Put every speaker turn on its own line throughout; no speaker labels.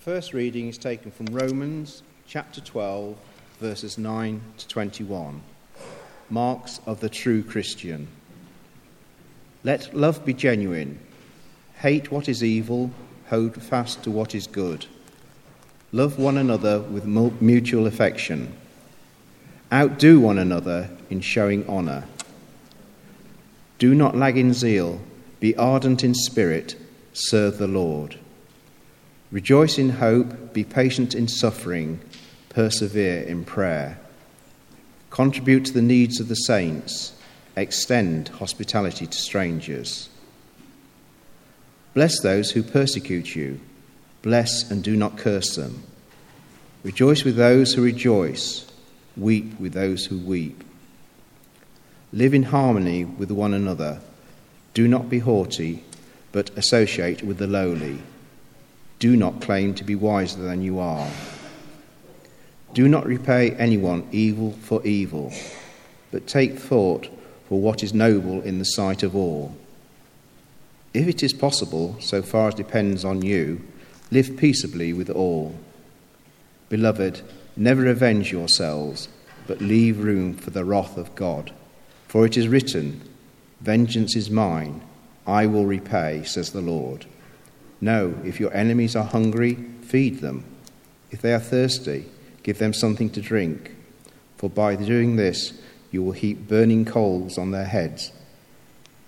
first reading is taken from Romans chapter 12, verses 9 to 21. Marks of the true Christian. Let love be genuine. Hate what is evil, hold fast to what is good. Love one another with mutual affection. Outdo one another in showing honour. Do not lag in zeal, be ardent in spirit, serve the Lord. Rejoice in hope, be patient in suffering, persevere in prayer. Contribute to the needs of the saints, extend hospitality to strangers. Bless those who persecute you, bless and do not curse them. Rejoice with those who rejoice, weep with those who weep. Live in harmony with one another. Do not be haughty, but associate with the lowly. Do not claim to be wiser than you are. Do not repay anyone evil for evil, but take thought for what is noble in the sight of all. If it is possible, so far as depends on you, live peaceably with all. Beloved, never avenge yourselves, but leave room for the wrath of God. For it is written, Vengeance is mine, I will repay, says the Lord. No, if your enemies are hungry, feed them. If they are thirsty, give them something to drink. For by doing this, you will heap burning coals on their heads.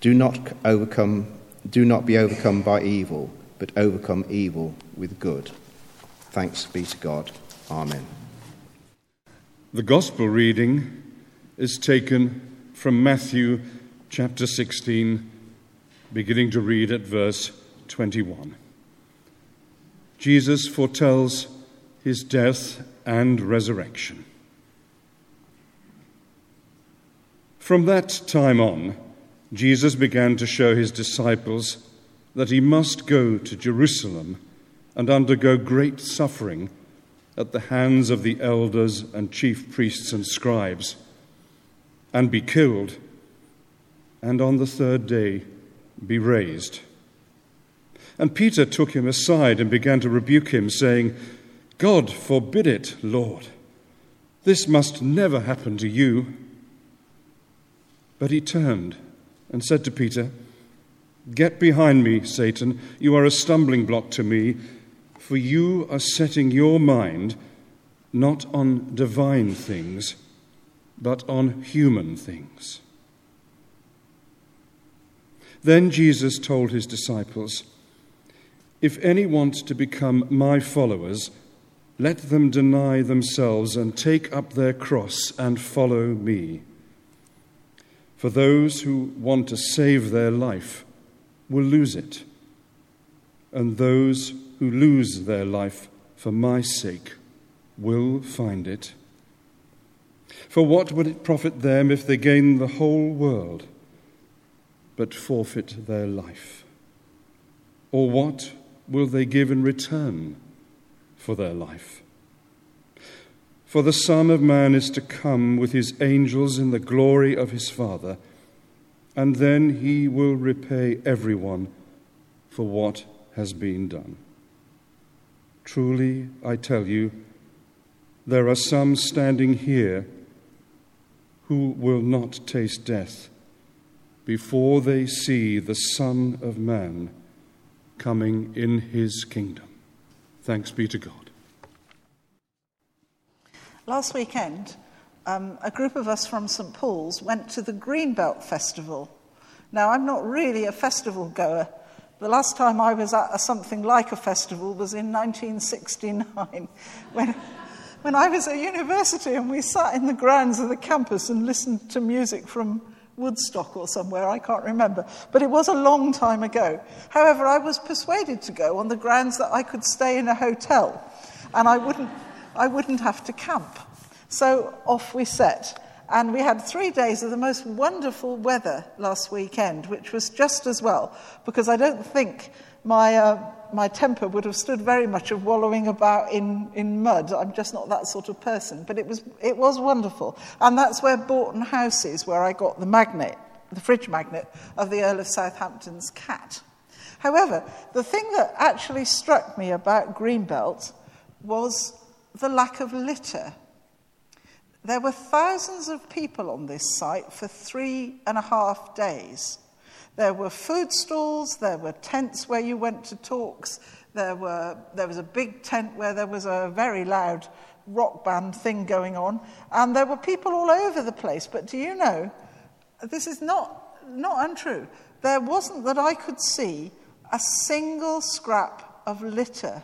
Do not overcome do not be overcome by evil, but overcome evil with good. Thanks be to God. Amen.
The gospel reading is taken from Matthew chapter 16, beginning to read at verse 21. Jesus foretells his death and resurrection. From that time on, Jesus began to show his disciples that he must go to Jerusalem and undergo great suffering at the hands of the elders and chief priests and scribes, and be killed, and on the third day be raised. And Peter took him aside and began to rebuke him, saying, God forbid it, Lord. This must never happen to you. But he turned and said to Peter, Get behind me, Satan. You are a stumbling block to me, for you are setting your mind not on divine things, but on human things. Then Jesus told his disciples, if any want to become my followers, let them deny themselves and take up their cross and follow me. For those who want to save their life will lose it, and those who lose their life for my sake will find it. For what would it profit them if they gain the whole world but forfeit their life? Or what will they give in return for their life? For the Son of Man is to come with his angels in the glory of his Father, and then he will repay everyone for what has been done. Truly, I tell you, there are some standing here who will not taste death before they see the Son of Man coming in his kingdom. Thanks be to God.
Last weekend, um, a group of us from St Paul's went to the Greenbelt Festival. Now, I'm not really a festival goer. The last time I was at a, something like a festival was in 1969 when, when I was at university and we sat in the grounds of the campus and listened to music from Woodstock or somewhere, I can't remember. But it was a long time ago. However, I was persuaded to go on the grounds that I could stay in a hotel and I wouldn't, I wouldn't have to camp. So off we set. And we had three days of the most wonderful weather last weekend, which was just as well, because I don't think my, uh, my temper would have stood very much of wallowing about in, in mud. I'm just not that sort of person. But it was, it was wonderful. And that's where Boughton House is, where I got the magnet, the fridge magnet of the Earl of Southampton's cat. However, the thing that actually struck me about Greenbelt was the lack of litter. There were thousands of people on this site for three and a half days. There were food stalls, there were tents where you went to talks, there, were, there was a big tent where there was a very loud rock band thing going on, and there were people all over the place. But do you know, this is not, not untrue. There wasn't that I could see a single scrap of litter.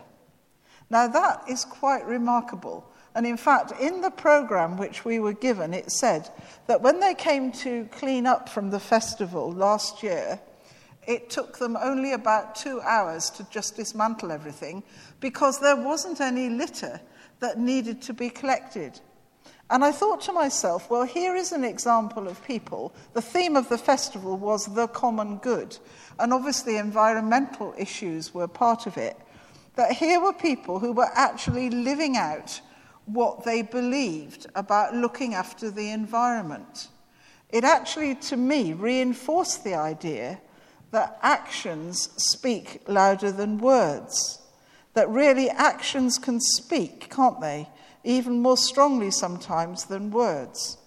Now, that is quite remarkable. And in fact, in the program which we were given, it said that when they came to clean up from the festival last year, it took them only about two hours to just dismantle everything because there wasn't any litter that needed to be collected. And I thought to myself, well, here is an example of people. The theme of the festival was the common good. And obviously, environmental issues were part of it. That here were people who were actually living out what they believed about looking after the environment. It actually, to me, reinforced the idea that actions speak louder than words. That really actions can speak, can't they? even more strongly sometimes than words.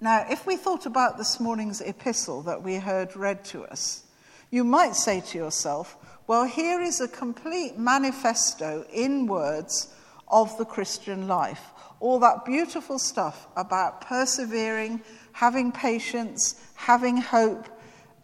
Now, if we thought about this morning's epistle that we heard read to us, you might say to yourself, well, here is a complete manifesto in words of the Christian life. All that beautiful stuff about persevering, having patience, having hope,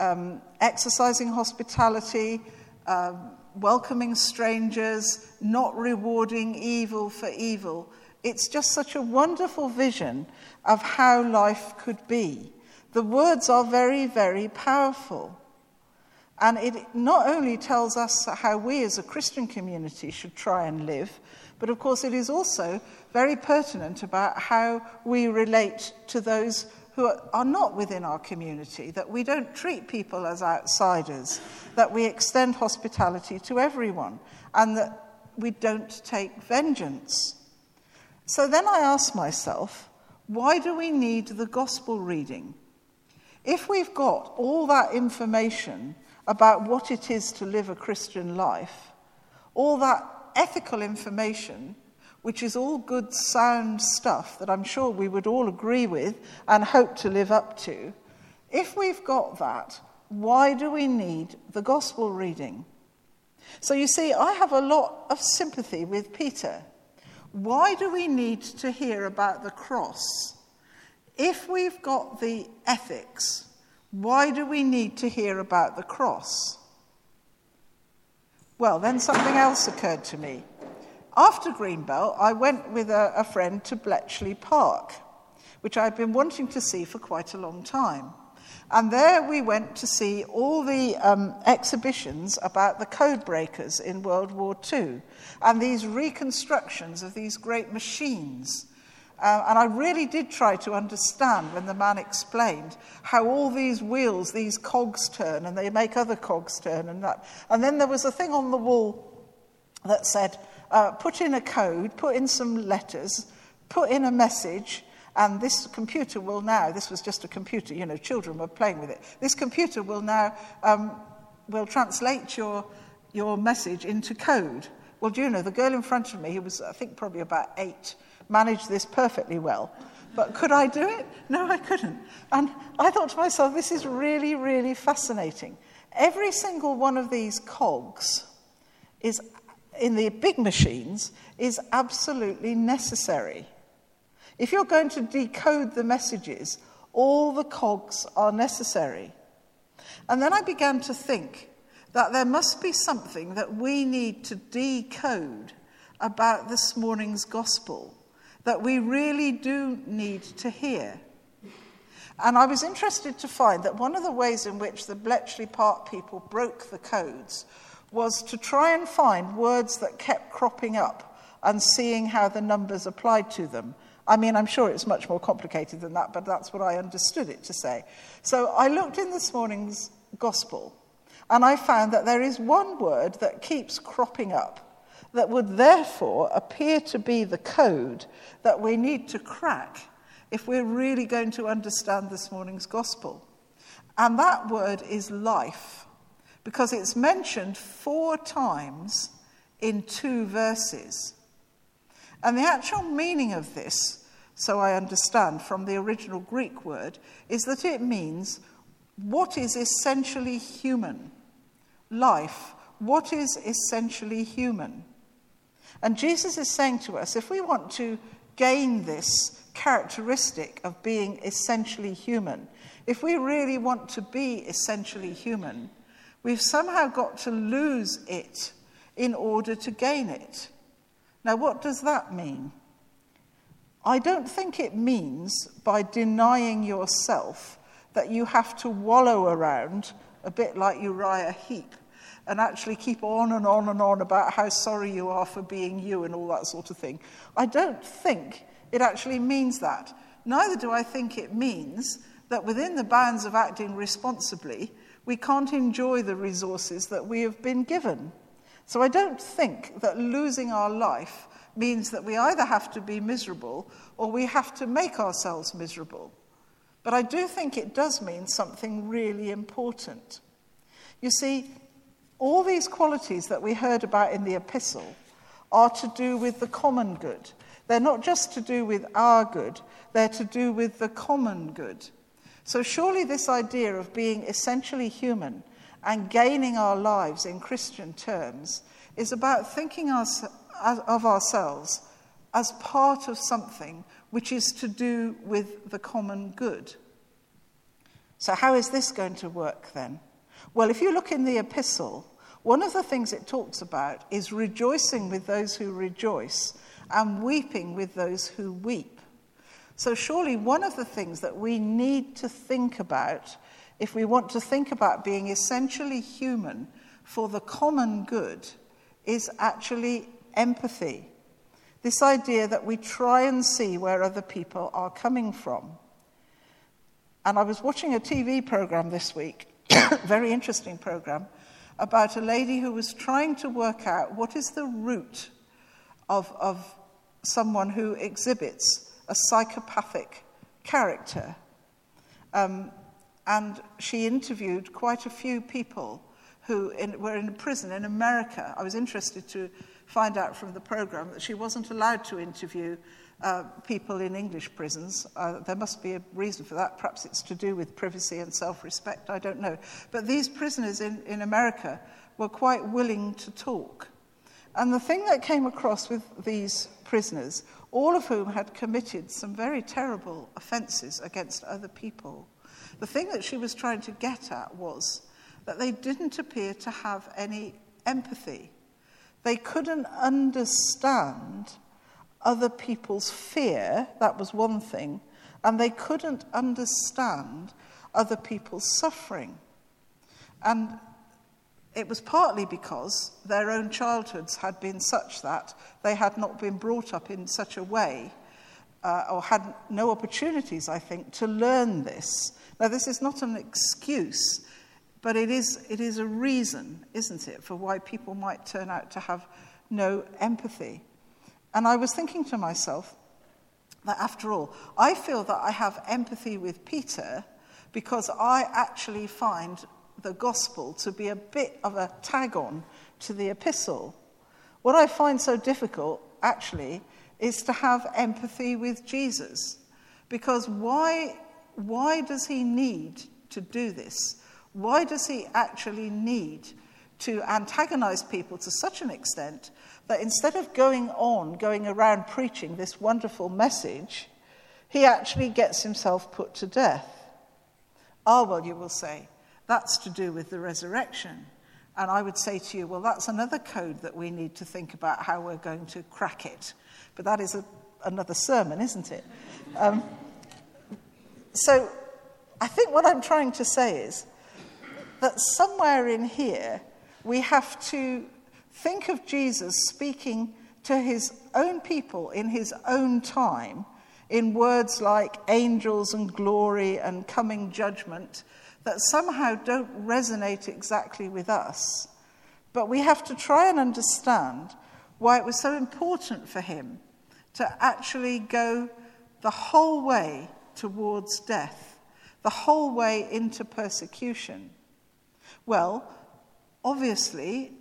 um, exercising hospitality, um, welcoming strangers, not rewarding evil for evil. It's just such a wonderful vision of how life could be. The words are very, very powerful. And it not only tells us how we as a Christian community should try and live, but of course it is also very pertinent about how we relate to those who are not within our community, that we don't treat people as outsiders, that we extend hospitality to everyone, and that we don't take vengeance. So then I ask myself, why do we need the gospel reading? If we've got all that information about what it is to live a Christian life, all that ethical information, which is all good, sound stuff that I'm sure we would all agree with and hope to live up to, if we've got that, why do we need the gospel reading? So you see, I have a lot of sympathy with Peter. Why do we need to hear about the cross? If we've got the ethics, why do we need to hear about the cross? Well, then something else occurred to me. After Greenbelt, I went with a, a friend to Bletchley Park, which I'd been wanting to see for quite a long time. And there we went to see all the um, exhibitions about the code breakers in World War II and these reconstructions of these great machines. Uh, and I really did try to understand when the man explained how all these wheels, these cogs turn, and they make other cogs turn, and that. And then there was a thing on the wall that said, uh, put in a code, put in some letters, put in a message, and this computer will now, this was just a computer, you know, children were playing with it. This computer will now, um, will translate your, your message into code. Well, do you know, the girl in front of me, who was, I think, probably about eight, managed this perfectly well. But could I do it? No, I couldn't. And I thought to myself, this is really, really fascinating. Every single one of these cogs is in the big machines is absolutely necessary. If you're going to decode the messages, all the cogs are necessary. And then I began to think that there must be something that we need to decode about this morning's gospel that we really do need to hear. And I was interested to find that one of the ways in which the Bletchley Park people broke the codes was to try and find words that kept cropping up and seeing how the numbers applied to them. I mean, I'm sure it's much more complicated than that, but that's what I understood it to say. So I looked in this morning's gospel and I found that there is one word that keeps cropping up that would therefore appear to be the code that we need to crack if we're really going to understand this morning's gospel. And that word is life. because it's mentioned four times in two verses. And the actual meaning of this, so I understand from the original Greek word, is that it means what is essentially human. Life, what is essentially human. And Jesus is saying to us if we want to gain this characteristic of being essentially human, if we really want to be essentially human, we've somehow got to lose it in order to gain it. Now, what does that mean? I don't think it means by denying yourself that you have to wallow around a bit like Uriah Heep and actually keep on and on and on about how sorry you are for being you and all that sort of thing. I don't think it actually means that. Neither do I think it means that within the bounds of acting responsibly, we can't enjoy the resources that we have been given. So I don't think that losing our life means that we either have to be miserable or we have to make ourselves miserable. But I do think it does mean something really important. You see, all these qualities that we heard about in the epistle are to do with the common good. They're not just to do with our good, they're to do with the common good. So, surely, this idea of being essentially human and gaining our lives in Christian terms is about thinking of ourselves as part of something which is to do with the common good. So, how is this going to work then? Well, if you look in the epistle, one of the things it talks about is rejoicing with those who rejoice and weeping with those who weep. So, surely, one of the things that we need to think about if we want to think about being essentially human for the common good is actually empathy. This idea that we try and see where other people are coming from. And I was watching a TV program this week, very interesting program, about a lady who was trying to work out what is the root of, of someone who exhibits a psychopathic character. Um, and she interviewed quite a few people who in, were in prison in America. I was interested to find out from the program that she wasn't allowed to interview uh, people in English prisons. Uh, there must be a reason for that. Perhaps it's to do with privacy and self respect. I don't know. But these prisoners in, in America were quite willing to talk. And the thing that came across with these prisoners, all of whom had committed some very terrible offences against other people, the thing that she was trying to get at was that they didn't appear to have any empathy. They couldn't understand other people's fear, that was one thing, and they couldn't understand other people's suffering. And it was partly because their own childhoods had been such that they had not been brought up in such a way uh, or had no opportunities, I think, to learn this. Now, this is not an excuse, but it is, it is a reason, isn't it, for why people might turn out to have no empathy. And I was thinking to myself that after all, I feel that I have empathy with Peter because I actually find the gospel to be a bit of a tag on to the epistle. What I find so difficult, actually, is to have empathy with Jesus. Because why why does he need to do this? Why does he actually need to antagonize people to such an extent that instead of going on, going around preaching this wonderful message, he actually gets himself put to death? Ah, oh, well, you will say, that's to do with the resurrection. And I would say to you, well, that's another code that we need to think about how we're going to crack it. But that is a, another sermon, isn't it? Um, so I think what I'm trying to say is that somewhere in here we have to think of Jesus speaking to his own people in his own time in words like angels and glory and coming judgment that somehow don't resonate exactly with us. But we have to try and understand why it was so important for him to actually go the whole way towards death, the whole way into persecution? Well, Obviously,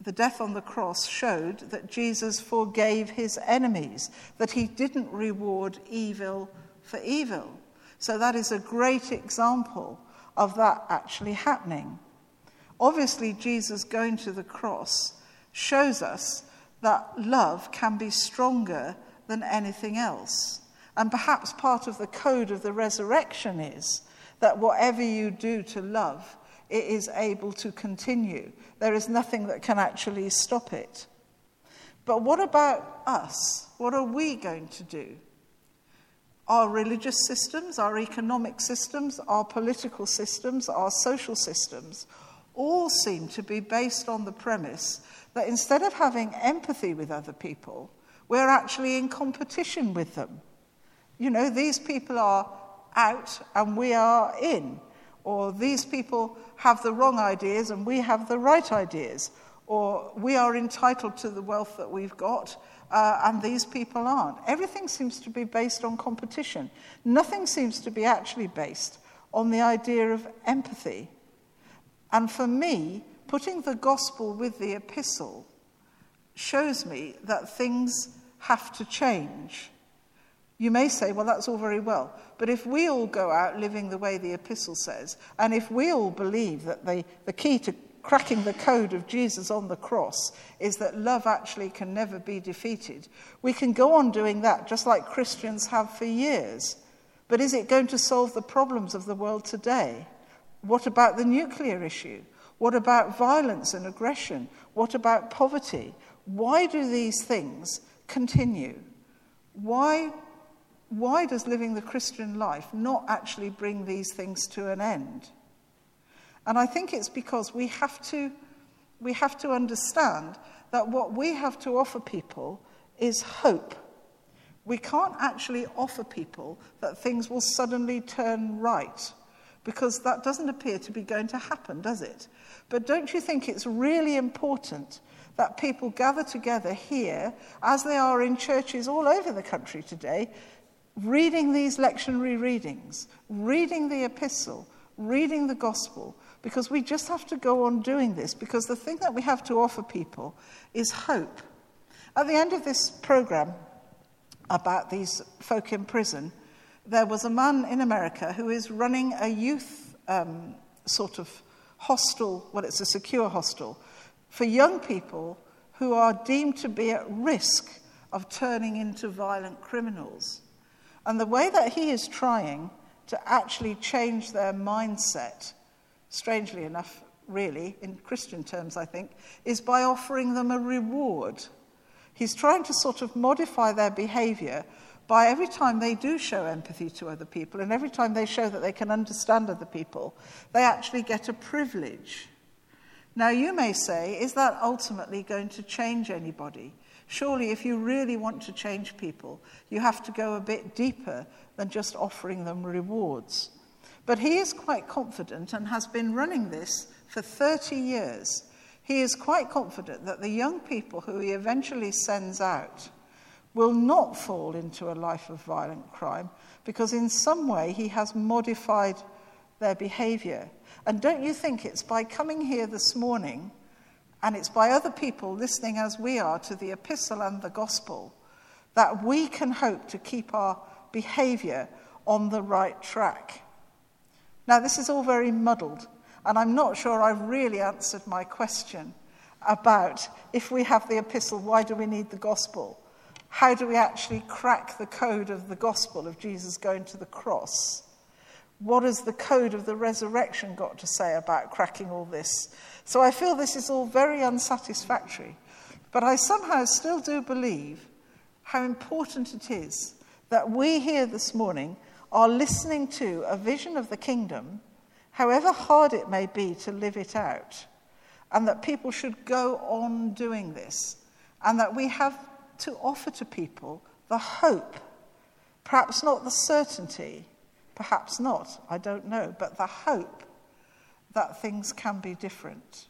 the death on the cross showed that Jesus forgave his enemies, that he didn't reward evil for evil. So that is a great example of that actually happening. Obviously, Jesus going to the cross shows us that love can be stronger than anything else. And perhaps part of the code of the resurrection is that whatever you do to love, it is able to continue. There is nothing that can actually stop it. But what about us? What are we going to do? Our religious systems, our economic systems, our political systems, our social systems all seem to be based on the premise that instead of having empathy with other people, we're actually in competition with them. You know, these people are out and we are in. Or these people have the wrong ideas and we have the right ideas. Or we are entitled to the wealth that we've got uh, and these people aren't. Everything seems to be based on competition. Nothing seems to be actually based on the idea of empathy. And for me, putting the gospel with the epistle shows me that things have to change. You may say, well, that's all very well. But if we all go out living the way the epistle says, and if we all believe that the, the key to cracking the code of Jesus on the cross is that love actually can never be defeated, we can go on doing that just like Christians have for years. But is it going to solve the problems of the world today? What about the nuclear issue? What about violence and aggression? What about poverty? Why do these things continue? Why why does living the Christian life not actually bring these things to an end? And I think it's because we have to, we have to understand that what we have to offer people is hope. We can't actually offer people that things will suddenly turn right because that doesn't appear to be going to happen, does it? But don't you think it's really important that people gather together here, as they are in churches all over the country today, reading these lectionary readings, reading the epistle, reading the gospel, because we just have to go on doing this, because the thing that we have to offer people is hope. At the end of this program about these folk in prison, there was a man in America who is running a youth um, sort of hostel, well, it's a secure hostel, for young people who are deemed to be at risk of turning into violent criminals. And the way that he is trying to actually change their mindset, strangely enough, really, in Christian terms, I think, is by offering them a reward. He's trying to sort of modify their behavior by every time they do show empathy to other people and every time they show that they can understand other people, they actually get a privilege. Now, you may say, is that ultimately going to change anybody? Surely, if you really want to change people, you have to go a bit deeper than just offering them rewards. But he is quite confident and has been running this for 30 years. He is quite confident that the young people who he eventually sends out will not fall into a life of violent crime because, in some way, he has modified their behavior. And don't you think it's by coming here this morning and it's by other people listening as we are to the epistle and the gospel that we can hope to keep our behavior on the right track. Now, this is all very muddled, and I'm not sure I've really answered my question about if we have the epistle, why do we need the gospel? How do we actually crack the code of the gospel of Jesus going to the cross? What has the code of the resurrection got to say about cracking all this? So I feel this is all very unsatisfactory. But I somehow still do believe how important it is that we here this morning are listening to a vision of the kingdom, however hard it may be to live it out, and that people should go on doing this, and that we have to offer to people the hope, perhaps not the certainty, perhaps not, I don't know, but the hope that things can be different.